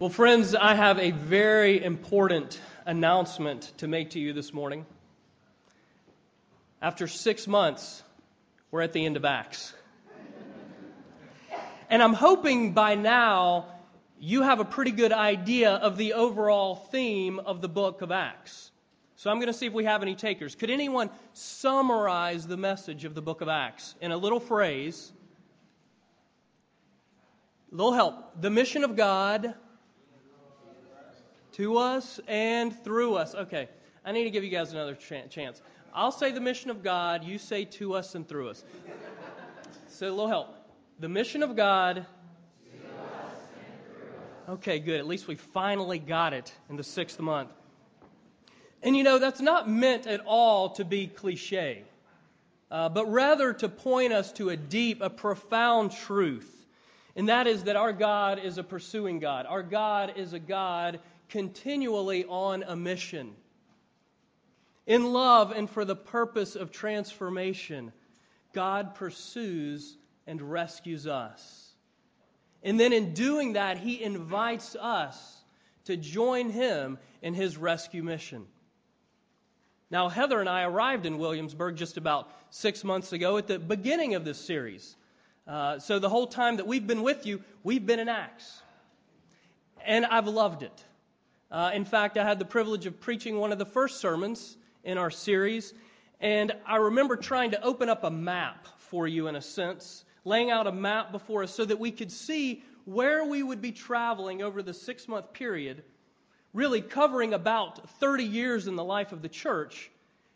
Well, friends, I have a very important announcement to make to you this morning. After six months, we're at the end of Acts. And I'm hoping by now you have a pretty good idea of the overall theme of the book of Acts. So I'm going to see if we have any takers. Could anyone summarize the message of the book of Acts in a little phrase? A little help. The mission of God to us and through us. Okay, I need to give you guys another ch- chance. I'll say the mission of God, you say to us and through us. so a little help. The mission of God. Okay, good. At least we finally got it in the sixth month. And you know, that's not meant at all to be cliche, uh, but rather to point us to a deep, a profound truth. And that is that our God is a pursuing God. Our God is a God continually on a mission. In love and for the purpose of transformation, God pursues and rescues us. And then in doing that, He invites us to join Him in His rescue mission. Now, Heather and I arrived in Williamsburg just about six months ago at the beginning of this series. Uh, so, the whole time that we've been with you, we've been in Acts. And I've loved it. Uh, in fact, I had the privilege of preaching one of the first sermons in our series, and I remember trying to open up a map for you in a sense, laying out a map before us so that we could see where we would be traveling over the six month period, really covering about 30 years in the life of the church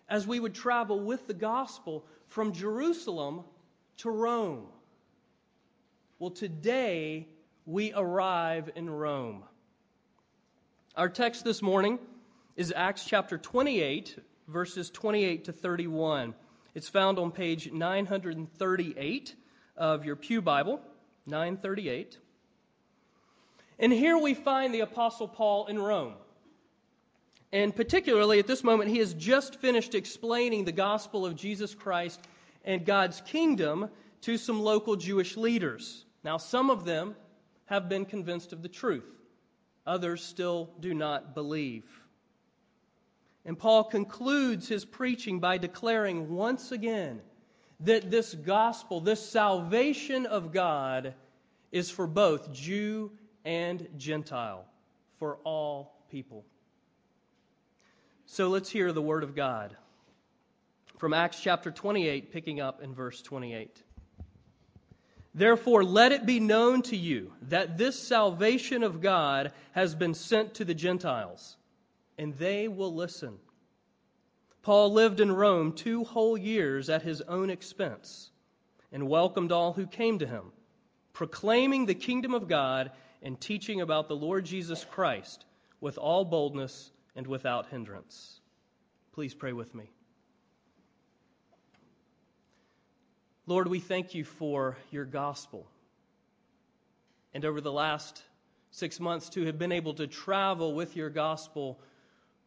as we would travel with the gospel from Jerusalem to Rome. Well, today we arrive in Rome. Our text this morning is Acts chapter 28, verses 28 to 31. It's found on page 938 of your Pew Bible, 938. And here we find the Apostle Paul in Rome. And particularly at this moment, he has just finished explaining the gospel of Jesus Christ and God's kingdom to some local Jewish leaders. Now, some of them have been convinced of the truth. Others still do not believe. And Paul concludes his preaching by declaring once again that this gospel, this salvation of God, is for both Jew and Gentile, for all people. So let's hear the word of God from Acts chapter 28, picking up in verse 28. Therefore, let it be known to you that this salvation of God has been sent to the Gentiles, and they will listen. Paul lived in Rome two whole years at his own expense and welcomed all who came to him, proclaiming the kingdom of God and teaching about the Lord Jesus Christ with all boldness and without hindrance. Please pray with me. Lord, we thank you for your gospel. And over the last six months, to have been able to travel with your gospel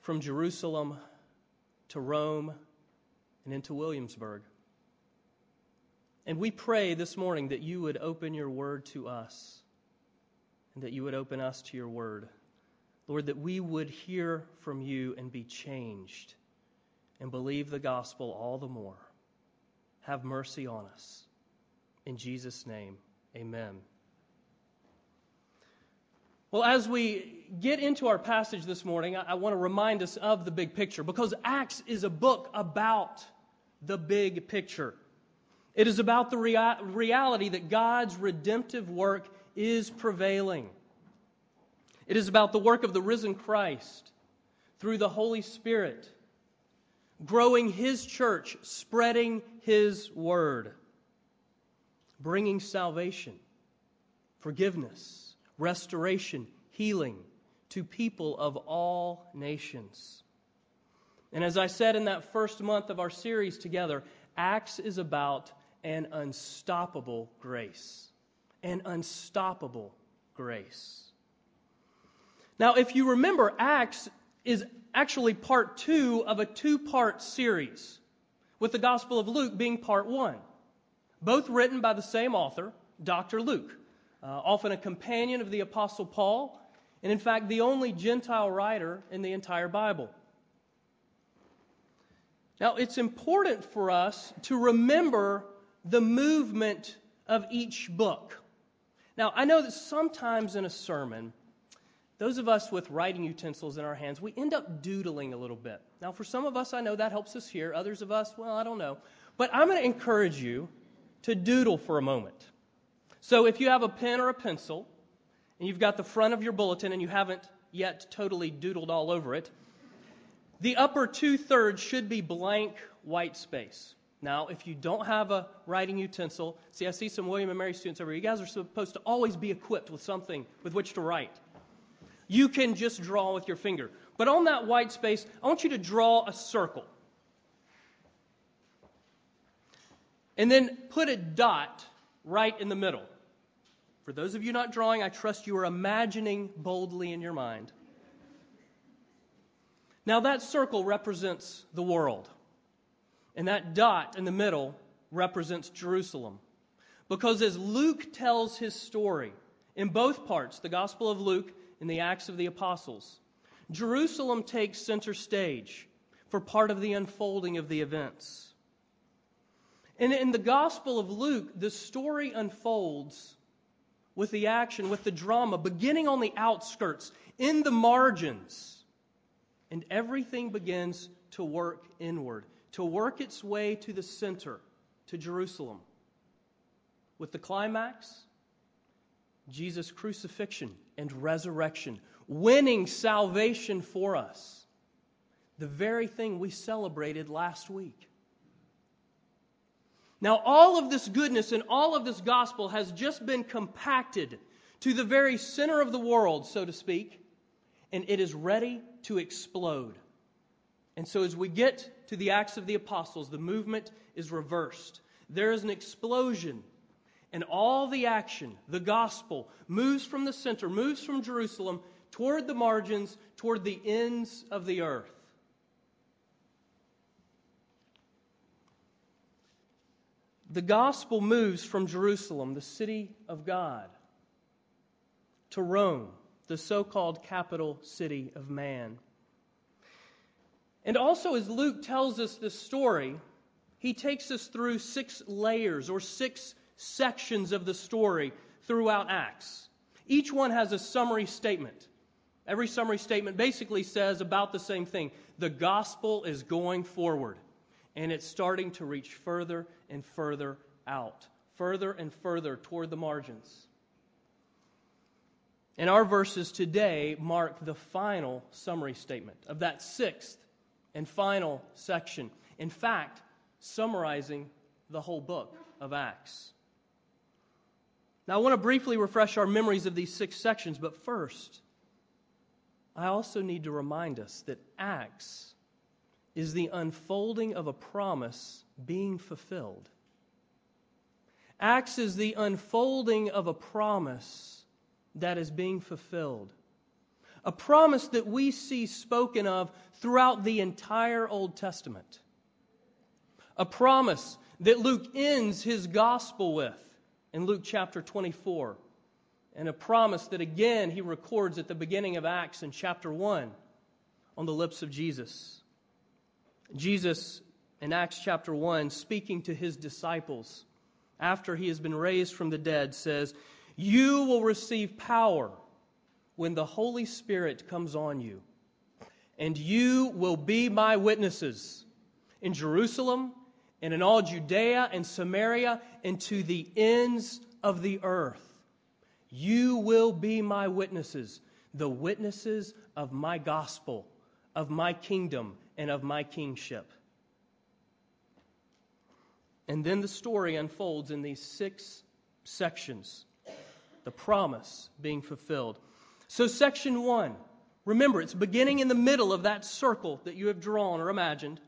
from Jerusalem to Rome and into Williamsburg. And we pray this morning that you would open your word to us and that you would open us to your word. Lord, that we would hear from you and be changed and believe the gospel all the more have mercy on us. In Jesus' name, amen. Well, as we get into our passage this morning, I, I want to remind us of the big picture because Acts is a book about the big picture. It is about the rea- reality that God's redemptive work is prevailing. It is about the work of the risen Christ through the Holy Spirit growing his church, spreading his word, bringing salvation, forgiveness, restoration, healing to people of all nations. And as I said in that first month of our series together, Acts is about an unstoppable grace. An unstoppable grace. Now, if you remember, Acts is actually part two of a two part series, with the Gospel of Luke being part one. Both written by the same author, Dr. Luke, uh, often a companion of the Apostle Paul, and in fact, the only Gentile writer in the entire Bible. Now, it's important for us to remember the movement of each book. Now, I know that sometimes in a sermon, those of us with writing utensils in our hands, we end up doodling a little bit. Now, for some of us, I know that helps us here. Others of us, well, I don't know. But I'm going to encourage you to doodle for a moment. So if you have a pen or a pencil, and you've got the front of your bulletin and you haven't yet totally doodled all over it, the upper two thirds should be blank white space. Now, if you don't have a writing utensil, see, I see some William and Mary students over here. You guys are supposed to always be equipped with something with which to write. You can just draw with your finger. But on that white space, I want you to draw a circle. And then put a dot right in the middle. For those of you not drawing, I trust you are imagining boldly in your mind. Now, that circle represents the world, and that dot in the middle represents Jerusalem. Because as Luke tells his story in both parts, the Gospel of Luke and the Acts of the Apostles, Jerusalem takes center stage for part of the unfolding of the events. And in the Gospel of Luke, the story unfolds with the action, with the drama, beginning on the outskirts, in the margins. And everything begins to work inward, to work its way to the center, to Jerusalem. With the climax, Jesus' crucifixion and resurrection, winning salvation for us. The very thing we celebrated last week. Now, all of this goodness and all of this gospel has just been compacted to the very center of the world, so to speak, and it is ready to explode. And so, as we get to the Acts of the Apostles, the movement is reversed. There is an explosion, and all the action, the gospel, moves from the center, moves from Jerusalem toward the margins, toward the ends of the earth. the gospel moves from Jerusalem, the city of God, to Rome, the so called capital city of man. And also, as Luke tells us this story, he takes us through six layers or six sections of the story throughout Acts. Each one has a summary statement. Every summary statement basically says about the same thing the gospel is going forward and it's starting to reach further and further out, further and further toward the margins. And our verses today mark the final summary statement of that sixth and final section. In fact, summarizing the whole book of Acts. Now, I want to briefly refresh our memories of these six sections, but first, I also need to remind us that Acts is the unfolding of a promise being fulfilled. Acts is the unfolding of a promise that is being fulfilled. A promise that we see spoken of throughout the entire Old Testament. A promise that Luke ends his gospel with in Luke chapter 24. And a promise that again he records at the beginning of Acts in chapter 1 on the lips of Jesus. Jesus, in Acts chapter 1, speaking to his disciples after he has been raised from the dead, says, You will receive power when the Holy Spirit comes on you, and you will be my witnesses in Jerusalem and in all Judea and Samaria and to the ends of the earth. You will be my witnesses, the witnesses of my gospel, of my kingdom, and of my kingship. And then the story unfolds in these six sections, the promise being fulfilled. So, section one, remember, it's beginning in the middle of that circle that you have drawn or imagined.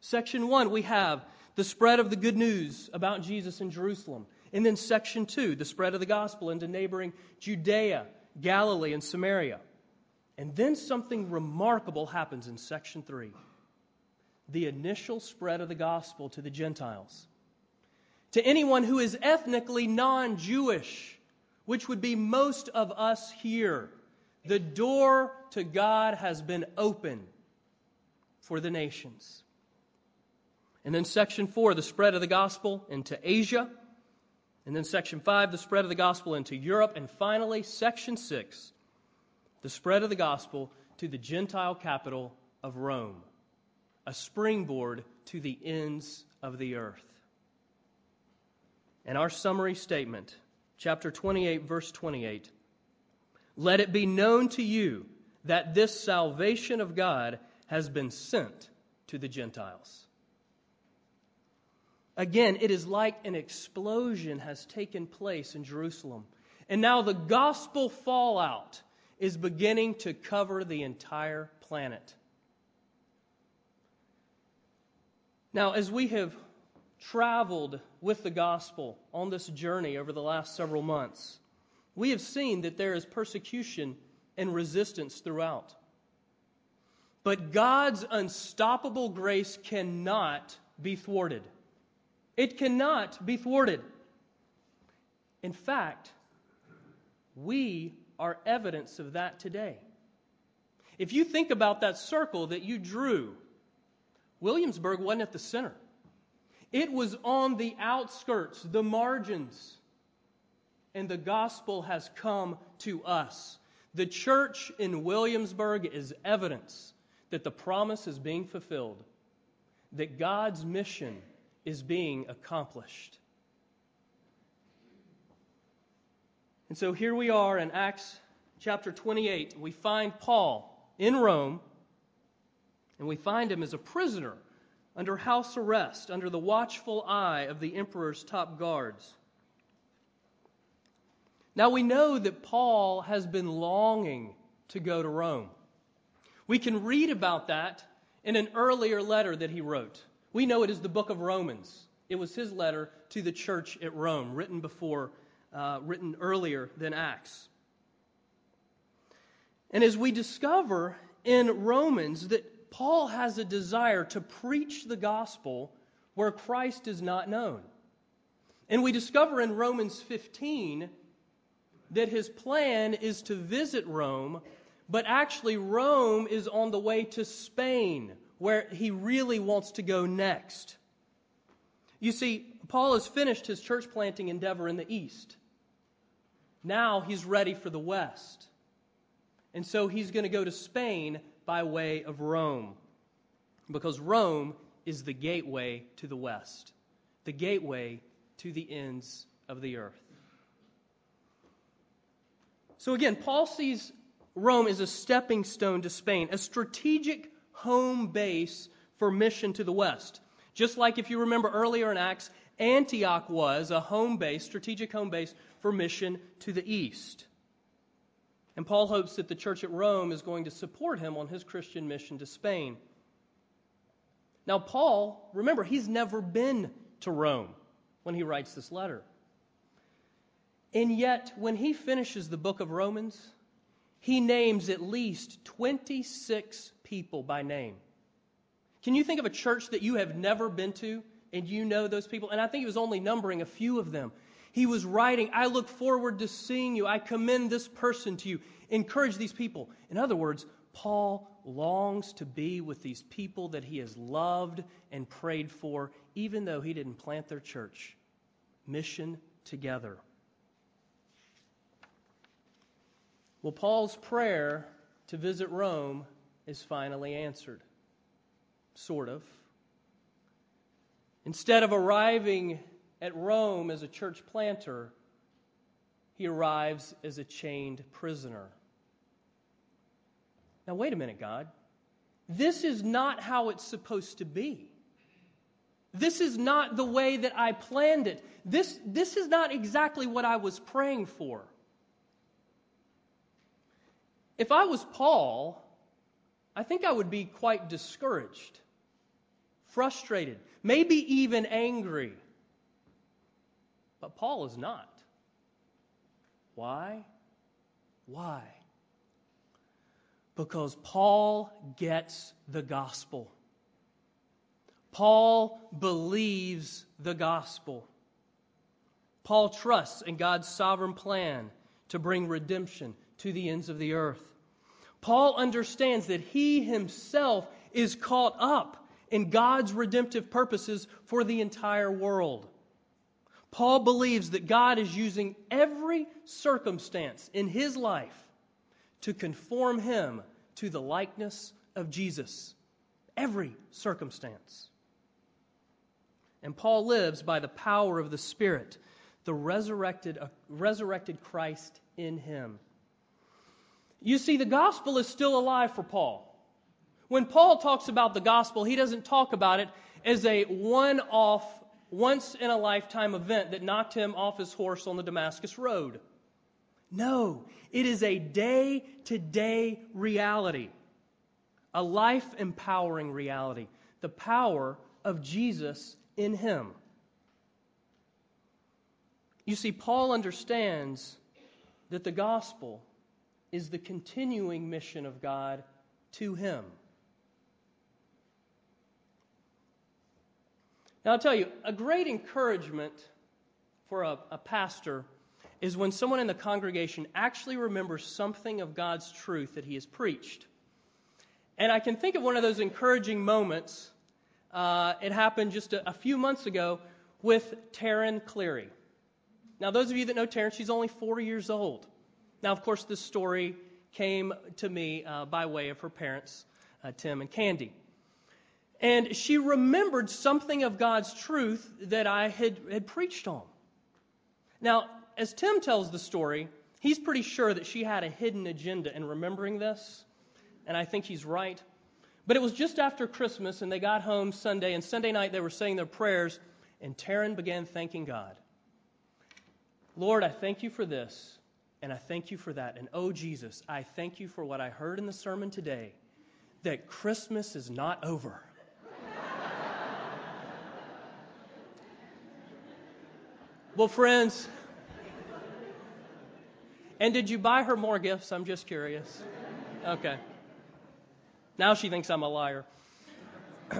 Section one, we have the spread of the good news about Jesus in Jerusalem. And then section two, the spread of the gospel into neighboring Judea, Galilee, and Samaria. And then something remarkable happens in section 3 the initial spread of the gospel to the Gentiles. To anyone who is ethnically non Jewish, which would be most of us here. The door to God has been open for the nations. And then section four, the spread of the gospel into Asia. And then section five, the spread of the gospel into Europe. And finally, section six, the spread of the gospel to the Gentile capital of Rome, a springboard to the ends of the earth. And our summary statement, chapter 28, verse 28 Let it be known to you that this salvation of God has been sent to the Gentiles. Again, it is like an explosion has taken place in Jerusalem. And now the gospel fallout is beginning to cover the entire planet. Now, as we have traveled with the gospel on this journey over the last several months, we have seen that there is persecution and resistance throughout. But God's unstoppable grace cannot be thwarted. It cannot be thwarted. In fact, we are evidence of that today. If you think about that circle that you drew, Williamsburg wasn't at the center. It was on the outskirts, the margins. And the gospel has come to us. The church in Williamsburg is evidence that the promise is being fulfilled, that God's mission is being accomplished. And so here we are in Acts chapter 28. We find Paul in Rome, and we find him as a prisoner under house arrest, under the watchful eye of the emperor's top guards. Now we know that Paul has been longing to go to Rome. We can read about that in an earlier letter that he wrote. We know it is the book of Romans. It was his letter to the church at Rome, written before, uh, written earlier than Acts. And as we discover in Romans that Paul has a desire to preach the gospel where Christ is not known. And we discover in Romans 15 that his plan is to visit Rome but actually, Rome is on the way to Spain, where he really wants to go next. You see, Paul has finished his church planting endeavor in the east. Now he's ready for the west. And so he's going to go to Spain by way of Rome. Because Rome is the gateway to the west, the gateway to the ends of the earth. So again, Paul sees Rome as a stepping stone to Spain, a strategic home base for mission to the west. Just like if you remember earlier in Acts, Antioch was a home base, strategic home base for mission to the east. And Paul hopes that the church at Rome is going to support him on his Christian mission to Spain. Now, Paul, remember, he's never been to Rome when he writes this letter. And yet, when he finishes the book of Romans, he names at least 26 people by name. Can you think of a church that you have never been to and you know those people? And I think he was only numbering a few of them. He was writing, I look forward to seeing you. I commend this person to you. Encourage these people. In other words, Paul longs to be with these people that he has loved and prayed for, even though he didn't plant their church. Mission together. Well, Paul's prayer to visit Rome is finally answered. Sort of. Instead of arriving at Rome as a church planter, he arrives as a chained prisoner. Now, wait a minute, God. This is not how it's supposed to be. This is not the way that I planned it. This, this is not exactly what I was praying for. If I was Paul, I think I would be quite discouraged, frustrated, maybe even angry. But Paul is not. Why? Why? Because Paul gets the gospel. Paul believes the gospel. Paul trusts in God's sovereign plan to bring redemption to the ends of the earth. Paul understands that he himself is caught up in God's redemptive purposes for the entire world. Paul believes that God is using every circumstance in his life to conform him to the likeness of Jesus. Every circumstance. And Paul lives by the power of the Spirit, the resurrected, uh, resurrected Christ in him. You see, the gospel is still alive for Paul. When Paul talks about the gospel, he doesn't talk about it as a one off, once in a lifetime event that knocked him off his horse on the Damascus Road. No, it is a day to day reality, a life empowering reality, the power of Jesus in him. You see, Paul understands that the gospel is the continuing mission of God to him. Now, I'll tell you, a great encouragement for a, a, pastor is when someone in the congregation actually remembers something of God's truth that he has preached. And I can think of one of those encouraging moments. Uh, it happened just a, a, few months ago with Taryn Cleary. Now, those of you that know Taryn, she's only four years old. Now, of course, this story came to me uh, by way of her parents, uh, Tim and Candy. And she remembered something of God's truth that I had, had preached on. Now, as Tim tells the story, he's pretty sure that she had a hidden agenda in remembering this, and I think he's right. But it was just after Christmas, and they got home Sunday, and Sunday night they were saying their prayers, and Taryn began thanking God. Lord, I thank you for this, and I thank you for that. And oh, Jesus, I thank you for what I heard in the sermon today that Christmas is not over. Well, friends, and did you buy her more gifts? I'm just curious. Okay. Now she thinks I'm a liar.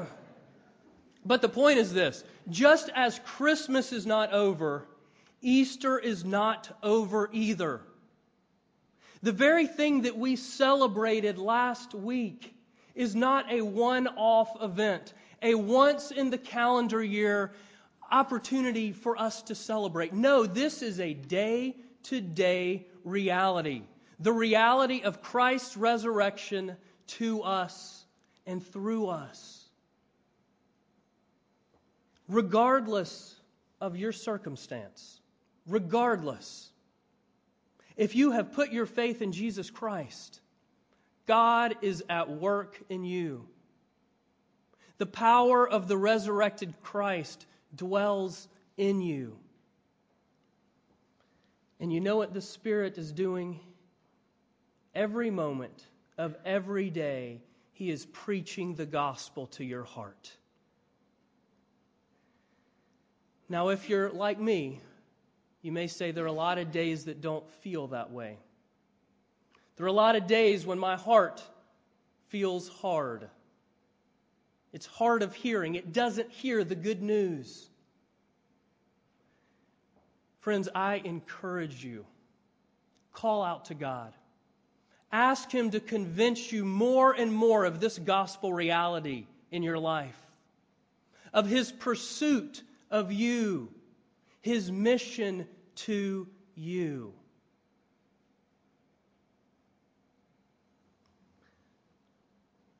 but the point is this just as Christmas is not over, Easter is not over either. The very thing that we celebrated last week is not a one off event, a once in the calendar year opportunity for us to celebrate. No, this is a day to day reality. The reality of Christ's resurrection to us and through us. Regardless of your circumstance, regardless, if you have put your faith in Jesus Christ, God is at work in you. The power of the resurrected Christ dwells in you. And you know what the Spirit is doing? Every moment of every day, He is preaching the gospel to your heart. Now, if you're like me, you may say there are a lot of days that don't feel that way. There are a lot of days when my heart feels hard. It's hard of hearing. It doesn't hear the good news. Friends, I encourage you call out to God. Ask Him to convince you more and more of this gospel reality in your life, of His pursuit of you, His mission to you.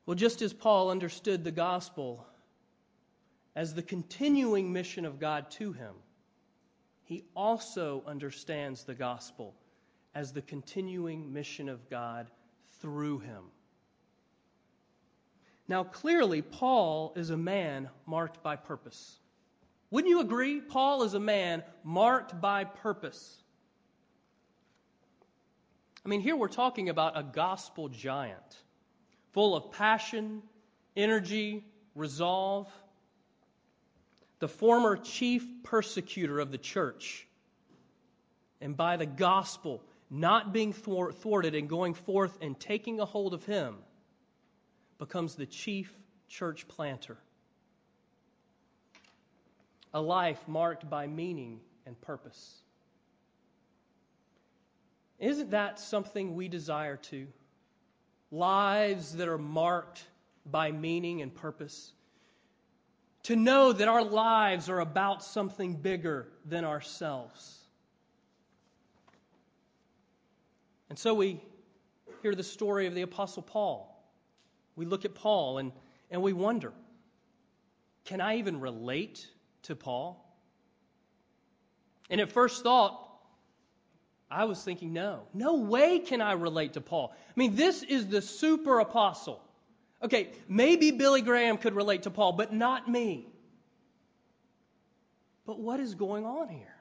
Well, just as Paul understood the gospel as the continuing mission of God to him, he also understands the gospel as the continuing mission of God through him. Now, clearly, Paul is a man marked by purpose. Wouldn't you agree? Paul is a man marked by purpose. I mean, here we're talking about a gospel giant full of passion, energy, resolve. The former chief persecutor of the church. And by the gospel not being thwarted and going forth and taking a hold of him, becomes the chief church planter. A life marked by meaning and purpose. Isn't that something we desire to? lives that are marked by meaning and purpose. To know that our lives are about something bigger than ourselves. And so we hear the story of the Apostle Paul. We look at Paul and, and we wonder can I even relate to Paul? And at first thought, I was thinking, no, no way can I relate to Paul. I mean, this is the super apostle. Okay, maybe Billy Graham could relate to Paul, but not me. But what is going on here?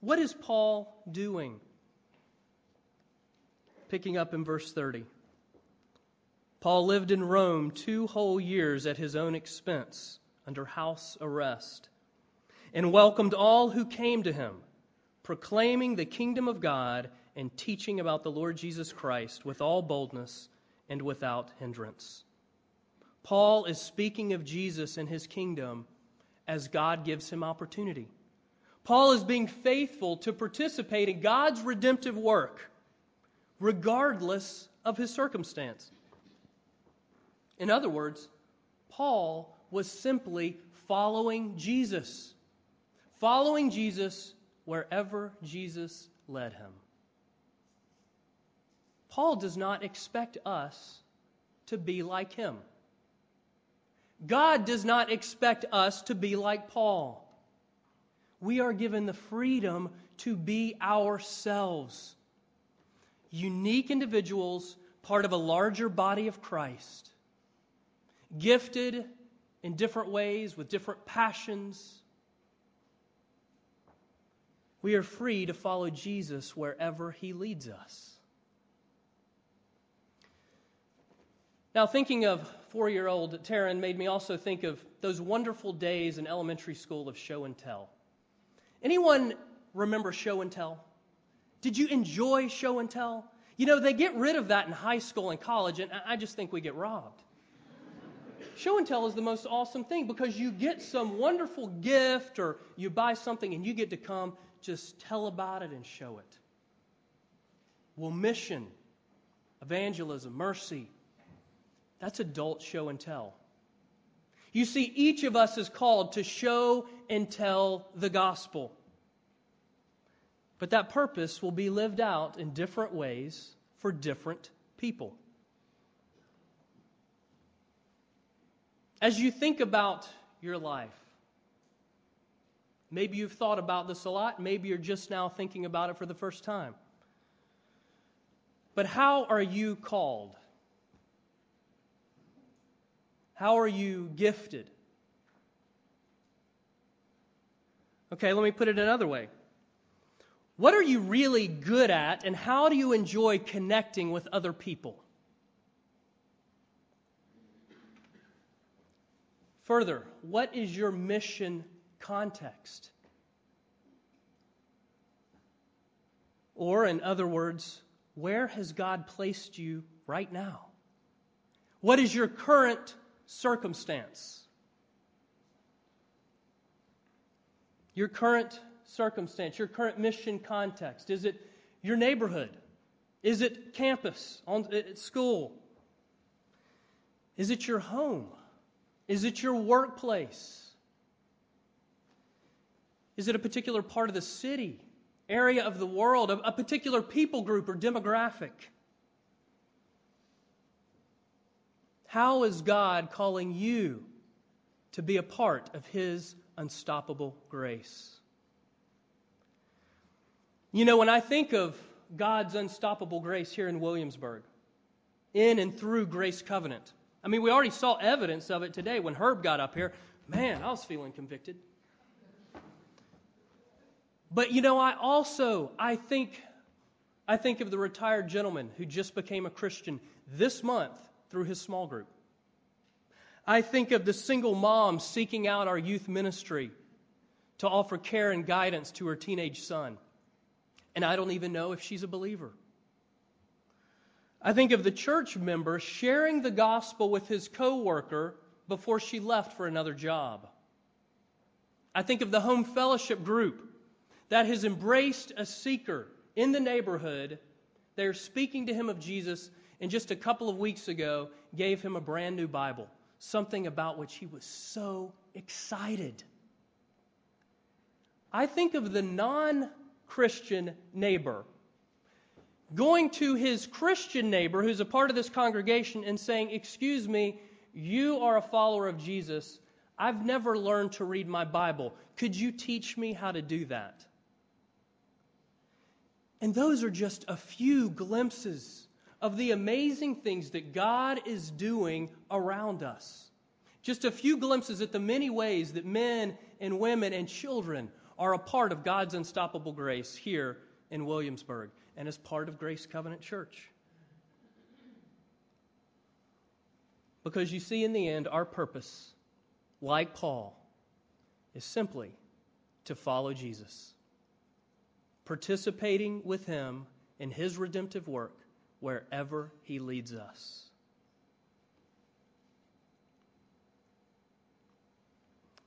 What is Paul doing? Picking up in verse 30. Paul lived in Rome two whole years at his own expense under house arrest and welcomed all who came to him, proclaiming the kingdom of God and teaching about the Lord Jesus Christ with all boldness and without hindrance. Paul is speaking of Jesus and his kingdom as God gives him opportunity. Paul is being faithful to participate in God's redemptive work, regardless of his circumstance. In other words, Paul was simply following Jesus, following Jesus wherever Jesus led him. Paul does not expect us to be like him. God does not expect us to be like Paul. We are given the freedom to be ourselves, unique individuals, part of a larger body of Christ, gifted in different ways with different passions. We are free to follow Jesus wherever he leads us. Now, thinking of four year old Taryn made me also think of those wonderful days in elementary school of show and tell. Anyone remember show and tell? Did you enjoy show and tell? You know, they get rid of that in high school and college, and I just think we get robbed. Show and tell is the most awesome thing because you get some wonderful gift or you buy something and you get to come just tell about it and show it. Well, mission, evangelism, mercy, that's adult show and tell. You see, each of us is called to show and tell the gospel. But that purpose will be lived out in different ways for different people. As you think about your life, maybe you've thought about this a lot, maybe you're just now thinking about it for the first time. But how are you called? How are you gifted? Okay, let me put it another way. What are you really good at, and how do you enjoy connecting with other people? Further, what is your mission context? Or, in other words, where has God placed you right now? What is your current circumstance. Your current circumstance, your current mission context. Is it your neighborhood? Is it campus, on, at school? Is it your home? Is it your workplace? Is it a particular part of the city, area of the world, a, particular people group or demographic? How is God calling you to be a part of His unstoppable grace? You know, when I think of God's unstoppable grace here in Williamsburg, in and through Grace Covenant, I mean, we already saw evidence of it today when Herb got up here. Man, I was feeling convicted. But you know, I also I think I think of the retired gentleman who just became a Christian this month through his small group. I think of the single mom seeking out our youth ministry to offer care and guidance to her teenage son. And I don't even know if she's a believer. I think of the church member sharing the gospel with his coworker before she left for another job. I think of the home fellowship group that has embraced a seeker in the neighborhood. They're speaking to him of Jesus and just a couple of weeks ago gave him a brand new Bible, something about which he was so excited. I think of the non Christian neighbor going to his Christian neighbor who's a part of this congregation and saying, Excuse me, you are a follower of Jesus. I've never learned to read my Bible. Could you teach me how to do that? And those are just a few glimpses of the amazing things that God is doing around us. Just a few glimpses at the many ways that men and women and children are a part of God's unstoppable grace here in Williamsburg and as part of Grace Covenant Church. Because you see, in the end, our purpose, like Paul, is simply to follow Jesus, participating with him in his redemptive work wherever he leads us.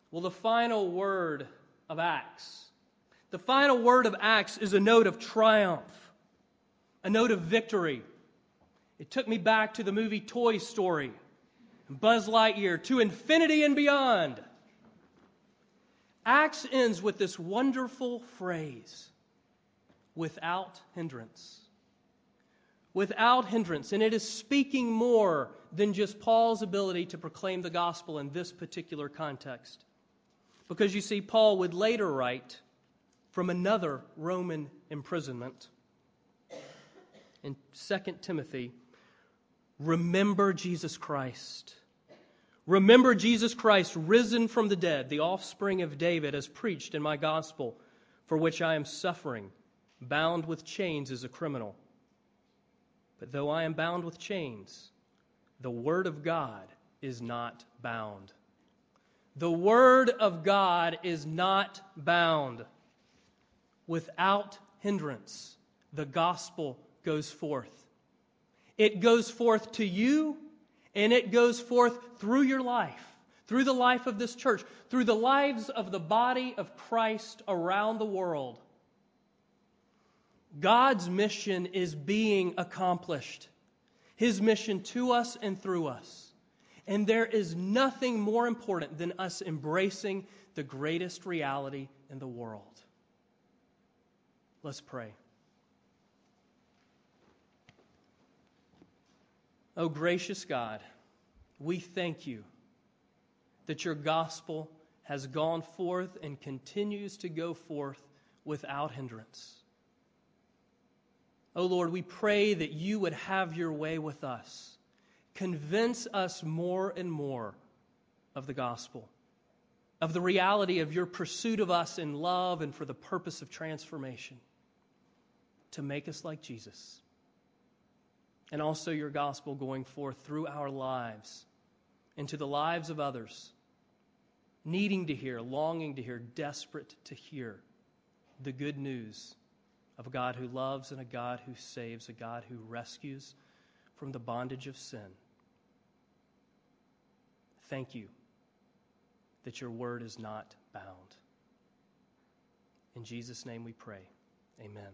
Well, the final word of Acts. The final word of Acts is a note of triumph, a note of victory. It took me back to the movie Toy Story, Buzz Lightyear, to infinity and beyond. Acts ends with this wonderful phrase without hindrance without hindrance. And it is speaking more than just Paul's ability to proclaim the gospel in this particular context. Because you see, Paul would later write from another Roman imprisonment in 2 Timothy remember Jesus Christ. Remember Jesus Christ risen from the dead, the offspring of David, as preached in my gospel, for which I am suffering, bound with chains as a criminal. But though I am bound with chains, the Word of God is not bound. The Word of God is not bound. Without hindrance, the gospel goes forth. It goes forth to you, and it goes forth through your life, through the life of this church, through the lives of the body of Christ around the world. God's mission is being accomplished. His mission to us and through us. And there is nothing more important than us embracing the greatest reality in the world. Let's pray. Oh, gracious God, we thank you that your gospel has gone forth and continues to go forth without hindrance. Oh Lord, we pray that you would have your way with us. Convince us more and more of the gospel, of the reality of your pursuit of us in love and for the purpose of transformation, to make us like Jesus. And also your gospel going forth through our lives into the lives of others, needing to hear, longing to hear, desperate to hear the good news of a God who loves and a God who saves, a God who rescues from the bondage of sin. Thank you that your word is not bound. In Jesus' name we pray. Amen.